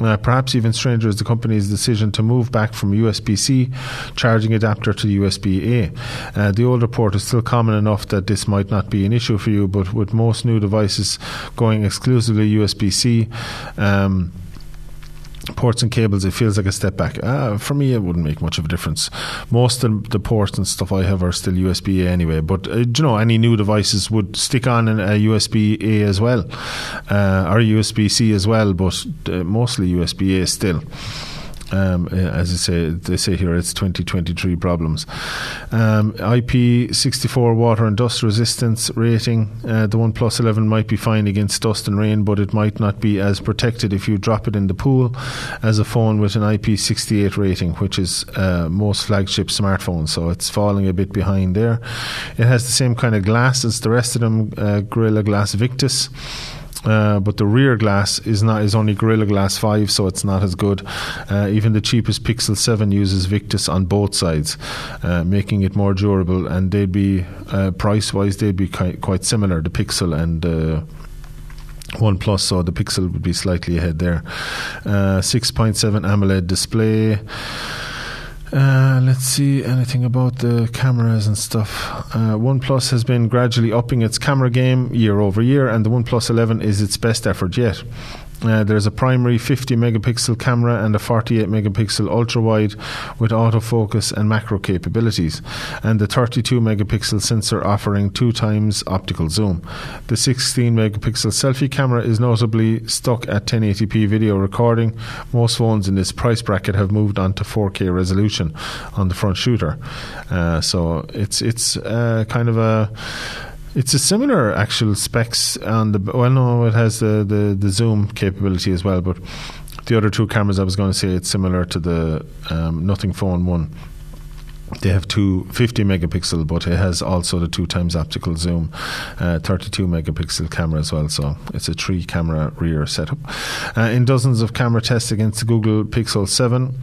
Uh, perhaps even stranger is the company's decision to move back from USB C charging adapter to USB A. Uh, the older port is still common enough that this might not be an issue for you, but with most new devices going exclusively USB C, um, ports and cables, it feels like a step back. Uh, for me, it wouldn't make much of a difference. Most of the ports and stuff I have are still USB A anyway. But uh, you know, any new devices would stick on a USB A as well, uh, or USB C as well, but uh, mostly USB A still. Um, uh, as I say, they say here it's 2023 problems. Um, IP64 water and dust resistance rating. Uh, the One 11 might be fine against dust and rain, but it might not be as protected if you drop it in the pool as a phone with an IP68 rating, which is uh, most flagship smartphones. So it's falling a bit behind there. It has the same kind of glass as the rest of them, uh, Gorilla Glass Victus. Uh, but the rear glass is not is only Gorilla Glass five, so it's not as good. Uh, even the cheapest Pixel seven uses Victus on both sides, uh, making it more durable. And they'd be uh, price wise, they'd be quite, quite similar. The Pixel and uh, one Plus, so the Pixel would be slightly ahead there. Uh, 6.7 AMOLED display. Uh, let's see anything about the cameras and stuff. Uh, OnePlus has been gradually upping its camera game year over year, and the OnePlus 11 is its best effort yet. Uh, there's a primary 50 megapixel camera and a 48 megapixel ultra wide with autofocus and macro capabilities, and the 32 megapixel sensor offering two times optical zoom. The 16 megapixel selfie camera is notably stuck at 1080p video recording. Most phones in this price bracket have moved on to 4K resolution on the front shooter, uh, so it's it's uh, kind of a it's a similar actual specs on the. Well, no, it has the, the, the zoom capability as well, but the other two cameras, I was going to say it's similar to the um, Nothing Phone 1. They have two 50 megapixel, but it has also the two times optical zoom, uh, 32 megapixel camera as well. So it's a three camera rear setup. Uh, in dozens of camera tests against the Google Pixel 7,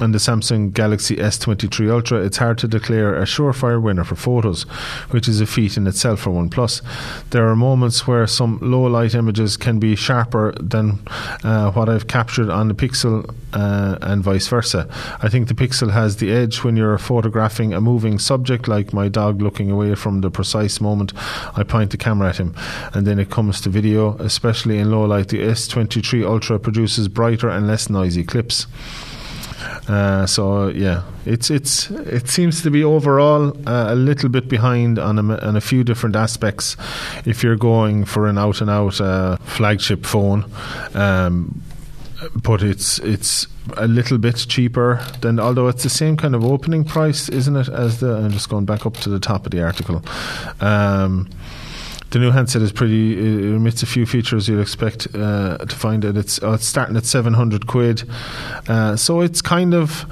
and the Samsung Galaxy S23 Ultra, it's hard to declare a surefire winner for photos, which is a feat in itself for OnePlus. There are moments where some low light images can be sharper than uh, what I've captured on the Pixel uh, and vice versa. I think the Pixel has the edge when you're photographing a moving subject, like my dog looking away from the precise moment I point the camera at him. And then it comes to video, especially in low light, the S23 Ultra produces brighter and less noisy clips. Uh, so yeah, it's it's it seems to be overall uh, a little bit behind on a, on a few different aspects. If you're going for an out and out uh, flagship phone. Um, but it's it's a little bit cheaper than although it's the same kind of opening price, isn't it? As the I'm just going back up to the top of the article. Um, the new handset is pretty. It emits a few features you'd expect uh, to find it. It's uh, it's starting at seven hundred quid, uh, so it's kind of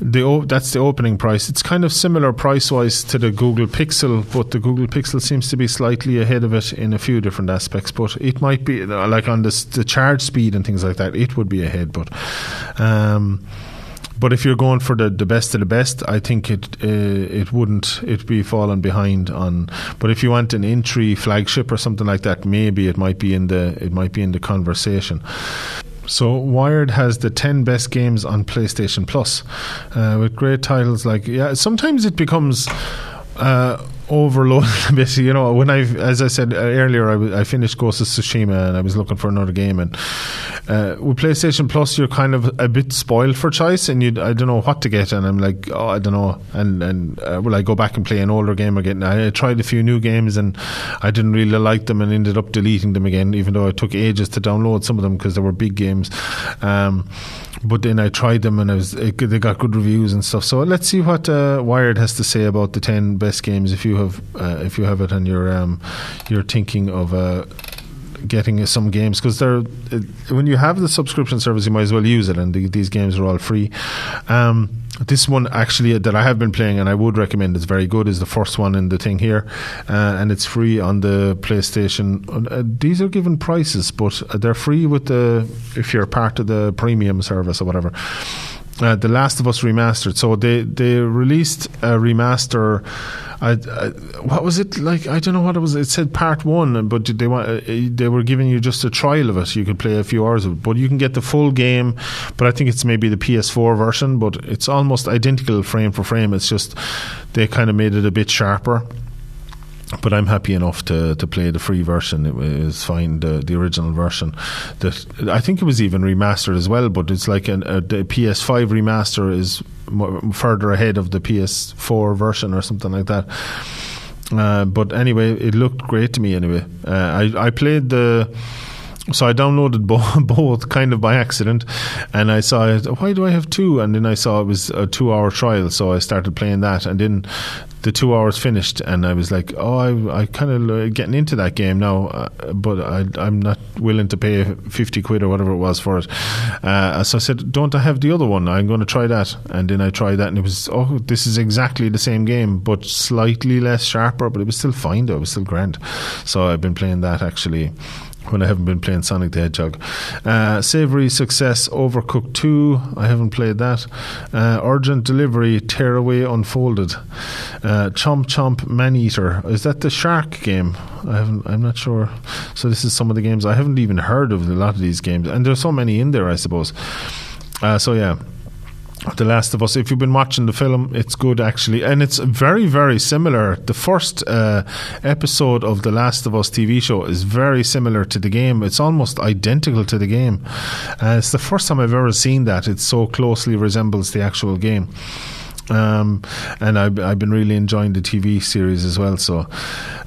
the that's the opening price. It's kind of similar price wise to the Google Pixel, but the Google Pixel seems to be slightly ahead of it in a few different aspects. But it might be like on the the charge speed and things like that. It would be ahead, but. Um, but if you're going for the, the best of the best, I think it uh, it wouldn't it be falling behind on. But if you want an entry flagship or something like that, maybe it might be in the it might be in the conversation. So Wired has the ten best games on PlayStation Plus, uh, with great titles like yeah. Sometimes it becomes. Uh, overloaded a bit. You know, when I, as I said earlier, I, w- I finished Ghost of Tsushima and I was looking for another game. And uh, with PlayStation Plus, you're kind of a bit spoiled for choice, and you I don't know what to get. And I'm like, oh, I don't know. And and uh, will I go back and play an older game again? I tried a few new games and I didn't really like them, and ended up deleting them again, even though it took ages to download some of them because they were big games. Um, but then I tried them and was it, they got good reviews and stuff. So let's see what uh, Wired has to say about the ten best games. If you have uh, if you have it and you're um, you're thinking of uh, getting some games because they're uh, when you have the subscription service, you might as well use it, and the, these games are all free. Um, this one actually that I have been playing and I would recommend is very good is the first one in the thing here uh, and it's free on the PlayStation uh, these are given prices but they're free with the if you're part of the premium service or whatever uh, The Last of Us remastered. So they they released a remaster. I, I, what was it like? I don't know what it was. It said part one, but they want uh, they were giving you just a trial of it. You could play a few hours of it, but you can get the full game. But I think it's maybe the PS4 version, but it's almost identical frame for frame. It's just they kind of made it a bit sharper but I'm happy enough to, to play the free version. It was fine, the, the original version. That I think it was even remastered as well, but it's like an, a, the PS5 remaster is further ahead of the PS4 version or something like that. Uh, but anyway, it looked great to me anyway. Uh, I, I played the so I downloaded both kind of by accident, and I saw it. Why do I have two? And then I saw it was a two-hour trial, so I started playing that. And then the two hours finished, and I was like, "Oh, I, I kind of getting into that game now, uh, but I, am not willing to pay fifty quid or whatever it was for it." Uh, so I said, "Don't I have the other one? I'm going to try that." And then I tried that, and it was, "Oh, this is exactly the same game, but slightly less sharper, but it was still fine. Though it was still grand." So I've been playing that actually when I haven't been playing Sonic the Hedgehog. Uh, Savory Success Overcooked 2, I haven't played that. Uh, Urgent Delivery Tearaway Unfolded. Uh, Chomp Chomp Man Eater. Is that the shark game? I haven't, I'm not sure. So this is some of the games. I haven't even heard of a lot of these games. And there's so many in there, I suppose. Uh, so yeah. The Last of Us. If you've been watching the film, it's good actually, and it's very, very similar. The first uh, episode of the Last of Us TV show is very similar to the game. It's almost identical to the game. Uh, it's the first time I've ever seen that. It so closely resembles the actual game. Um, and I've, I've, been really enjoying the TV series as well. So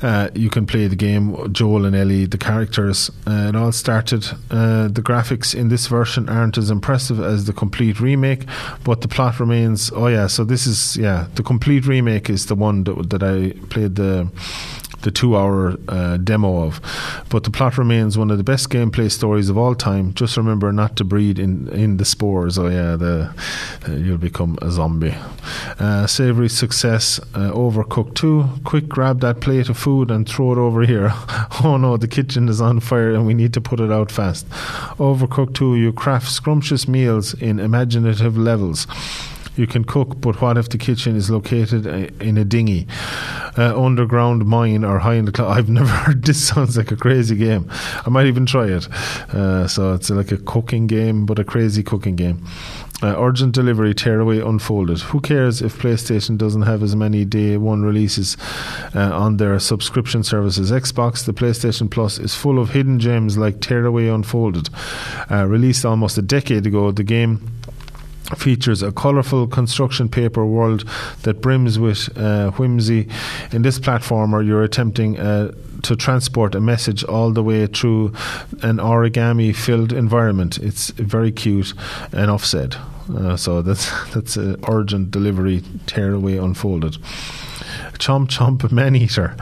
uh, you can play the game, Joel and Ellie, the characters. Uh, it all started. Uh, the graphics in this version aren't as impressive as the complete remake, but the plot remains. Oh yeah, so this is yeah, the complete remake is the one that that I played the the two hour uh, demo of. But the plot remains one of the best gameplay stories of all time. Just remember not to breed in, in the spores. Oh, yeah, the, uh, you'll become a zombie. Uh, savory success, uh, Overcooked 2. Quick grab that plate of food and throw it over here. oh no, the kitchen is on fire and we need to put it out fast. Overcooked 2, you craft scrumptious meals in imaginative levels you can cook, but what if the kitchen is located in a dinghy, uh, underground mine, or high in the cloud? I've never heard this. Sounds like a crazy game. I might even try it. Uh, so it's like a cooking game, but a crazy cooking game. Uh, urgent delivery tearaway unfolded. Who cares if PlayStation doesn't have as many day one releases uh, on their subscription services? Xbox, the PlayStation Plus, is full of hidden gems like Tearaway Unfolded. Uh, released almost a decade ago, the game features a colourful construction paper world that brims with uh, whimsy. In this platformer, you're attempting uh, to transport a message all the way through an origami filled environment. It's very cute and offset. Uh, so that's that's an urgent delivery tearaway unfolded. Chomp Chomp Man Eater.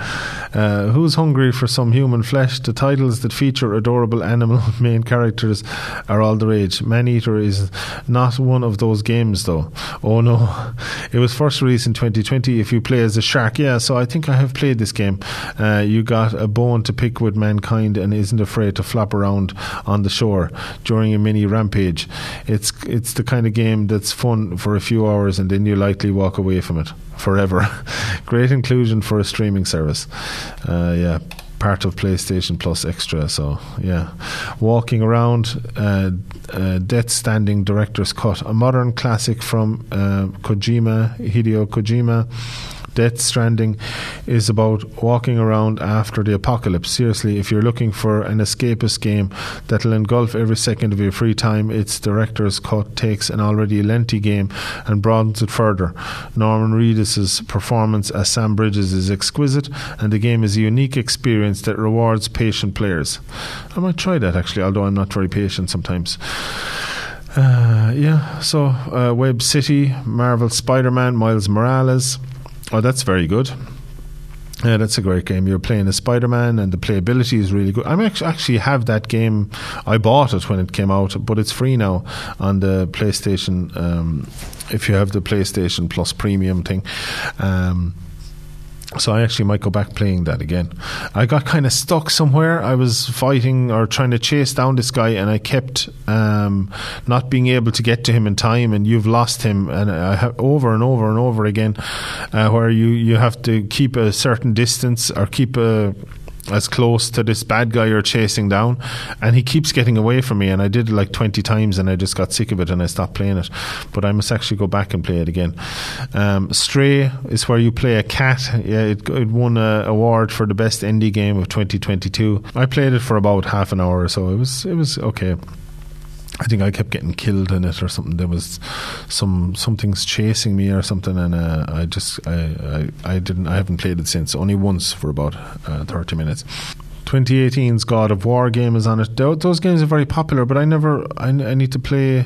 Uh, who's hungry for some human flesh? The titles that feature adorable animal main characters are all the rage. Man Eater is not one of those games, though. Oh no. It was first released in 2020. If you play as a shark, yeah, so I think I have played this game. Uh, you got a bone to pick with mankind and isn't afraid to flop around on the shore during a mini rampage. It's, it's the kind of game that's fun for a few hours and then you likely walk away from it forever. Great inclusion for a streaming service. Uh, yeah, part of PlayStation Plus Extra. So yeah, walking around, uh, uh, Death Stranding Director's Cut, a modern classic from uh, Kojima, Hideo Kojima. Death Stranding is about walking around after the apocalypse. Seriously, if you're looking for an escapist game that'll engulf every second of your free time, its director's cut takes an already lengthy game and broadens it further. Norman Reedus' performance as Sam Bridges is exquisite, and the game is a unique experience that rewards patient players. I might try that actually, although I'm not very patient sometimes. Uh, yeah, so uh, Web City, Marvel Spider Man, Miles Morales. Oh, that's very good. Yeah, that's a great game. You're playing as Spider-Man, and the playability is really good. I actually have that game. I bought it when it came out, but it's free now on the PlayStation. Um, if you have the PlayStation Plus Premium thing, um, So I actually might go back playing that again. I got kind of stuck somewhere. I was fighting or trying to chase down this guy, and I kept um, not being able to get to him in time. And you've lost him, and over and over and over again, uh, where you you have to keep a certain distance or keep a as close to this bad guy you're chasing down, and he keeps getting away from me. And I did it like 20 times, and I just got sick of it and I stopped playing it. But I must actually go back and play it again. Um, Stray is where you play a cat. Yeah, it, it won an award for the best indie game of 2022. I played it for about half an hour or so. It was it was okay. I think I kept getting killed in it or something. There was some something's chasing me or something, and uh, I just I, I, I didn't I haven't played it since. Only once for about uh, thirty minutes. 2018's God of War game is on it. Those games are very popular, but I never. I, I need to play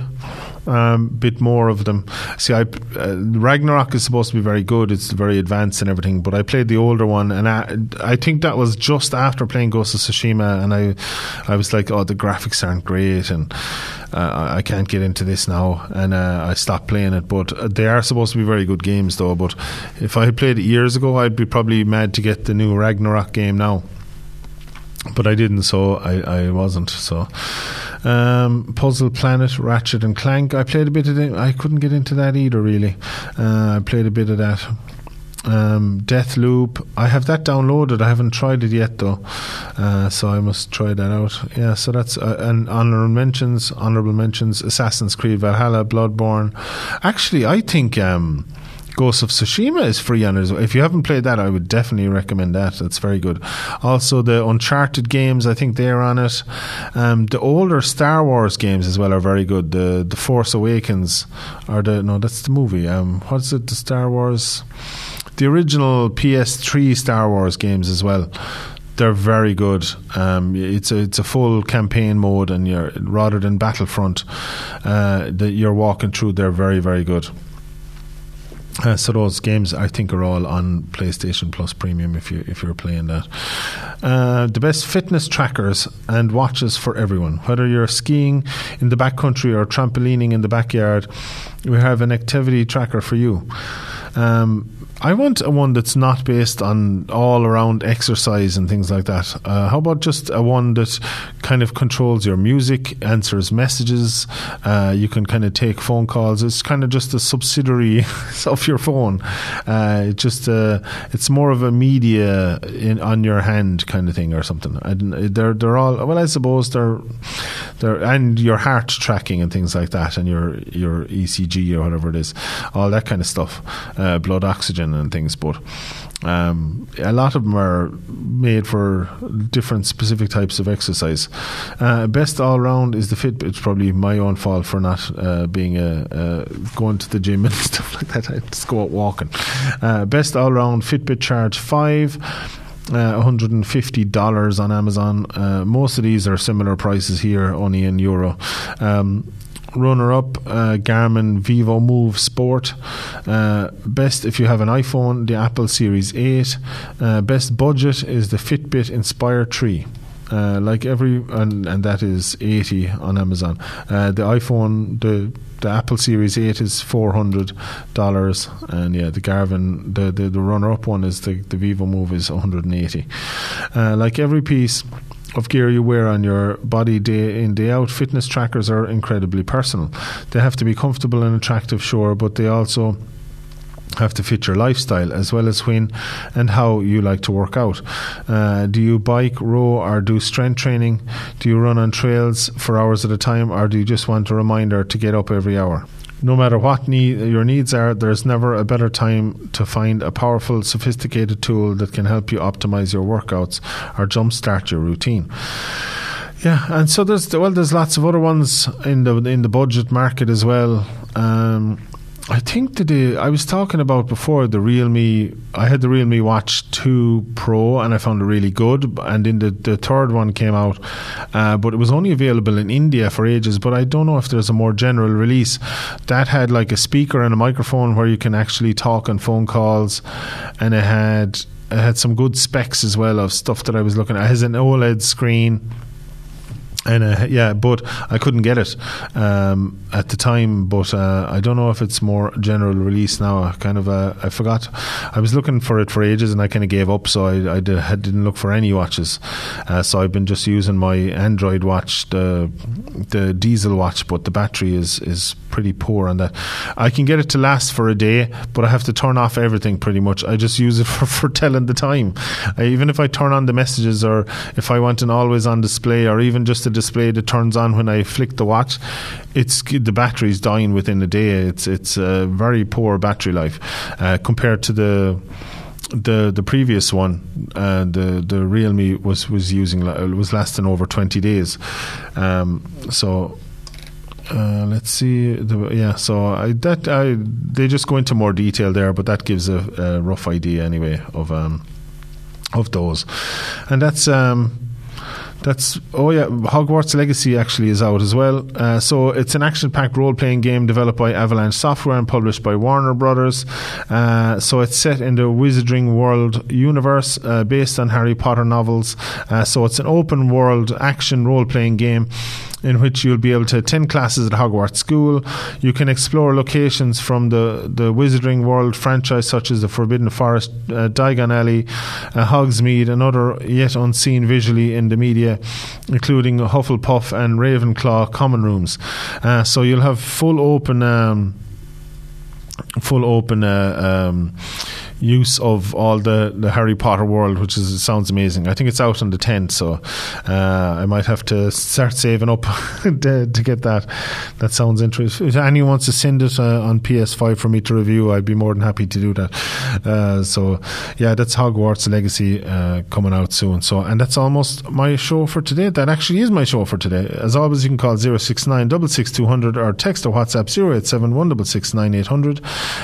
um, bit more of them. See, I, uh, Ragnarok is supposed to be very good. It's very advanced and everything. But I played the older one, and I, I think that was just after playing Ghost of Tsushima, and I, I was like, oh, the graphics aren't great, and uh, I can't get into this now, and uh, I stopped playing it. But they are supposed to be very good games, though. But if I had played it years ago, I'd be probably mad to get the new Ragnarok game now but I didn't, so I, I wasn't. So, um, Puzzle Planet, Ratchet and Clank. I played a bit of. I couldn't get into that either, really. Uh, I played a bit of that. Um, Deathloop. I have that downloaded. I haven't tried it yet though, uh, so I must try that out. Yeah, so that's uh, and honorable mentions. Honorable mentions: Assassin's Creed Valhalla, Bloodborne. Actually, I think. Um, Ghost of Tsushima is free on it. If you haven't played that, I would definitely recommend that. It's very good. Also, the Uncharted games, I think they're on it. Um, the older Star Wars games as well are very good. The The Force Awakens, or the no, that's the movie. Um, what's it? The Star Wars, the original PS3 Star Wars games as well they're very good. Um, it's a it's a full campaign mode, and you're rather than Battlefront uh, that you're walking through. They're very very good. Uh, so those games I think are all on PlayStation Plus Premium if you if you're playing that. Uh, the best fitness trackers and watches for everyone, whether you're skiing in the backcountry or trampolining in the backyard, we have an activity tracker for you. Um, I want a one that's not based on all around exercise and things like that. Uh, how about just a one that kind of controls your music, answers messages? Uh, you can kind of take phone calls. It's kind of just a subsidiary of your phone. Uh, just uh, it's more of a media in, on your hand kind of thing or something. they're they're all well, I suppose they're they're and your heart tracking and things like that, and your your ECG or whatever it is, all that kind of stuff, uh, blood oxygen and things, but um, a lot of them are made for different specific types of exercise. Uh, best all round is the Fitbit. It's probably my own fault for not uh, being a, uh, going to the gym and stuff like that. I just go out walking. Uh, best all round Fitbit Charge Five. Uh, $150 on Amazon. Uh, most of these are similar prices here, only in euro. Um, runner up uh, Garmin Vivo Move Sport. Uh, best if you have an iPhone, the Apple Series 8. Uh, best budget is the Fitbit Inspire 3. Uh, like every and, and that is 80 on Amazon. Uh, the iPhone, the the Apple Series 8 is $400 and yeah the Garmin the, the, the runner up one is the, the Vivo Move is 180 uh, like every piece of gear you wear on your body day in, day out, fitness trackers are incredibly personal. They have to be comfortable and attractive, sure, but they also have to fit your lifestyle as well as when and how you like to work out. Uh, do you bike, row, or do strength training? Do you run on trails for hours at a time, or do you just want a reminder to get up every hour? No matter what need, your needs are, there's never a better time to find a powerful, sophisticated tool that can help you optimize your workouts or jumpstart your routine. Yeah, and so there's well, there's lots of other ones in the in the budget market as well. Um, I think the I was talking about before the Realme. I had the Realme Watch Two Pro, and I found it really good. And then the the third one came out, uh, but it was only available in India for ages. But I don't know if there's a more general release that had like a speaker and a microphone where you can actually talk on phone calls, and it had it had some good specs as well of stuff that I was looking at. It has an OLED screen and uh, yeah, but I couldn't get it um, at the time. But uh, I don't know if it's more general release now. I kind of uh, I forgot. I was looking for it for ages, and I kind of gave up. So I, I, did, didn't look for any watches. Uh, so I've been just using my Android watch, the the diesel watch, but the battery is is pretty poor on that. I can get it to last for a day, but I have to turn off everything pretty much. I just use it for, for telling the time. I, even if I turn on the messages, or if I want an always on display, or even just a display that turns on when I flick the watch, it's the battery's dying within a day. It's it's a very poor battery life uh, compared to the the the previous one, uh, the the Realme was was using was lasting over twenty days. Um, so uh, let's see. The, yeah, so I, that I, they just go into more detail there, but that gives a, a rough idea anyway of um, of those, and that's um, that's oh yeah, Hogwarts Legacy actually is out as well. Uh, so it's an action-packed role-playing game developed by Avalanche Software and published by Warner Brothers. Uh, so it's set in the Wizarding World universe uh, based on Harry Potter novels. Uh, so it's an open-world action role-playing game in which you'll be able to attend classes at Hogwarts School. You can explore locations from the, the Wizarding World franchise, such as the Forbidden Forest, uh, Diagon Alley, uh, Hogsmeade, and other yet unseen visually in the media, including Hufflepuff and Ravenclaw common rooms. Uh, so you'll have full open. Um, full open uh, um, use of all the, the Harry Potter world, which is sounds amazing. I think it's out on the 10th, so uh, I might have to start saving up to, to, get that. That sounds interesting. If anyone wants to send it uh, on PS5 for me to review, I'd be more than happy to do that. Uh, so, yeah, that's Hogwarts Legacy uh, coming out soon. So, and that's almost my show for today. That actually is my show for today. As always, you can call 069 or text or WhatsApp 087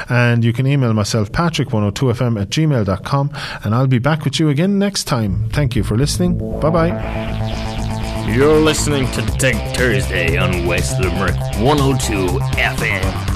and you can email myself, Patrick102 2fm at gmail.com, and I'll be back with you again next time. Thank you for listening. Bye bye. You're listening to Tech Thursday on West Limerick 102 FM.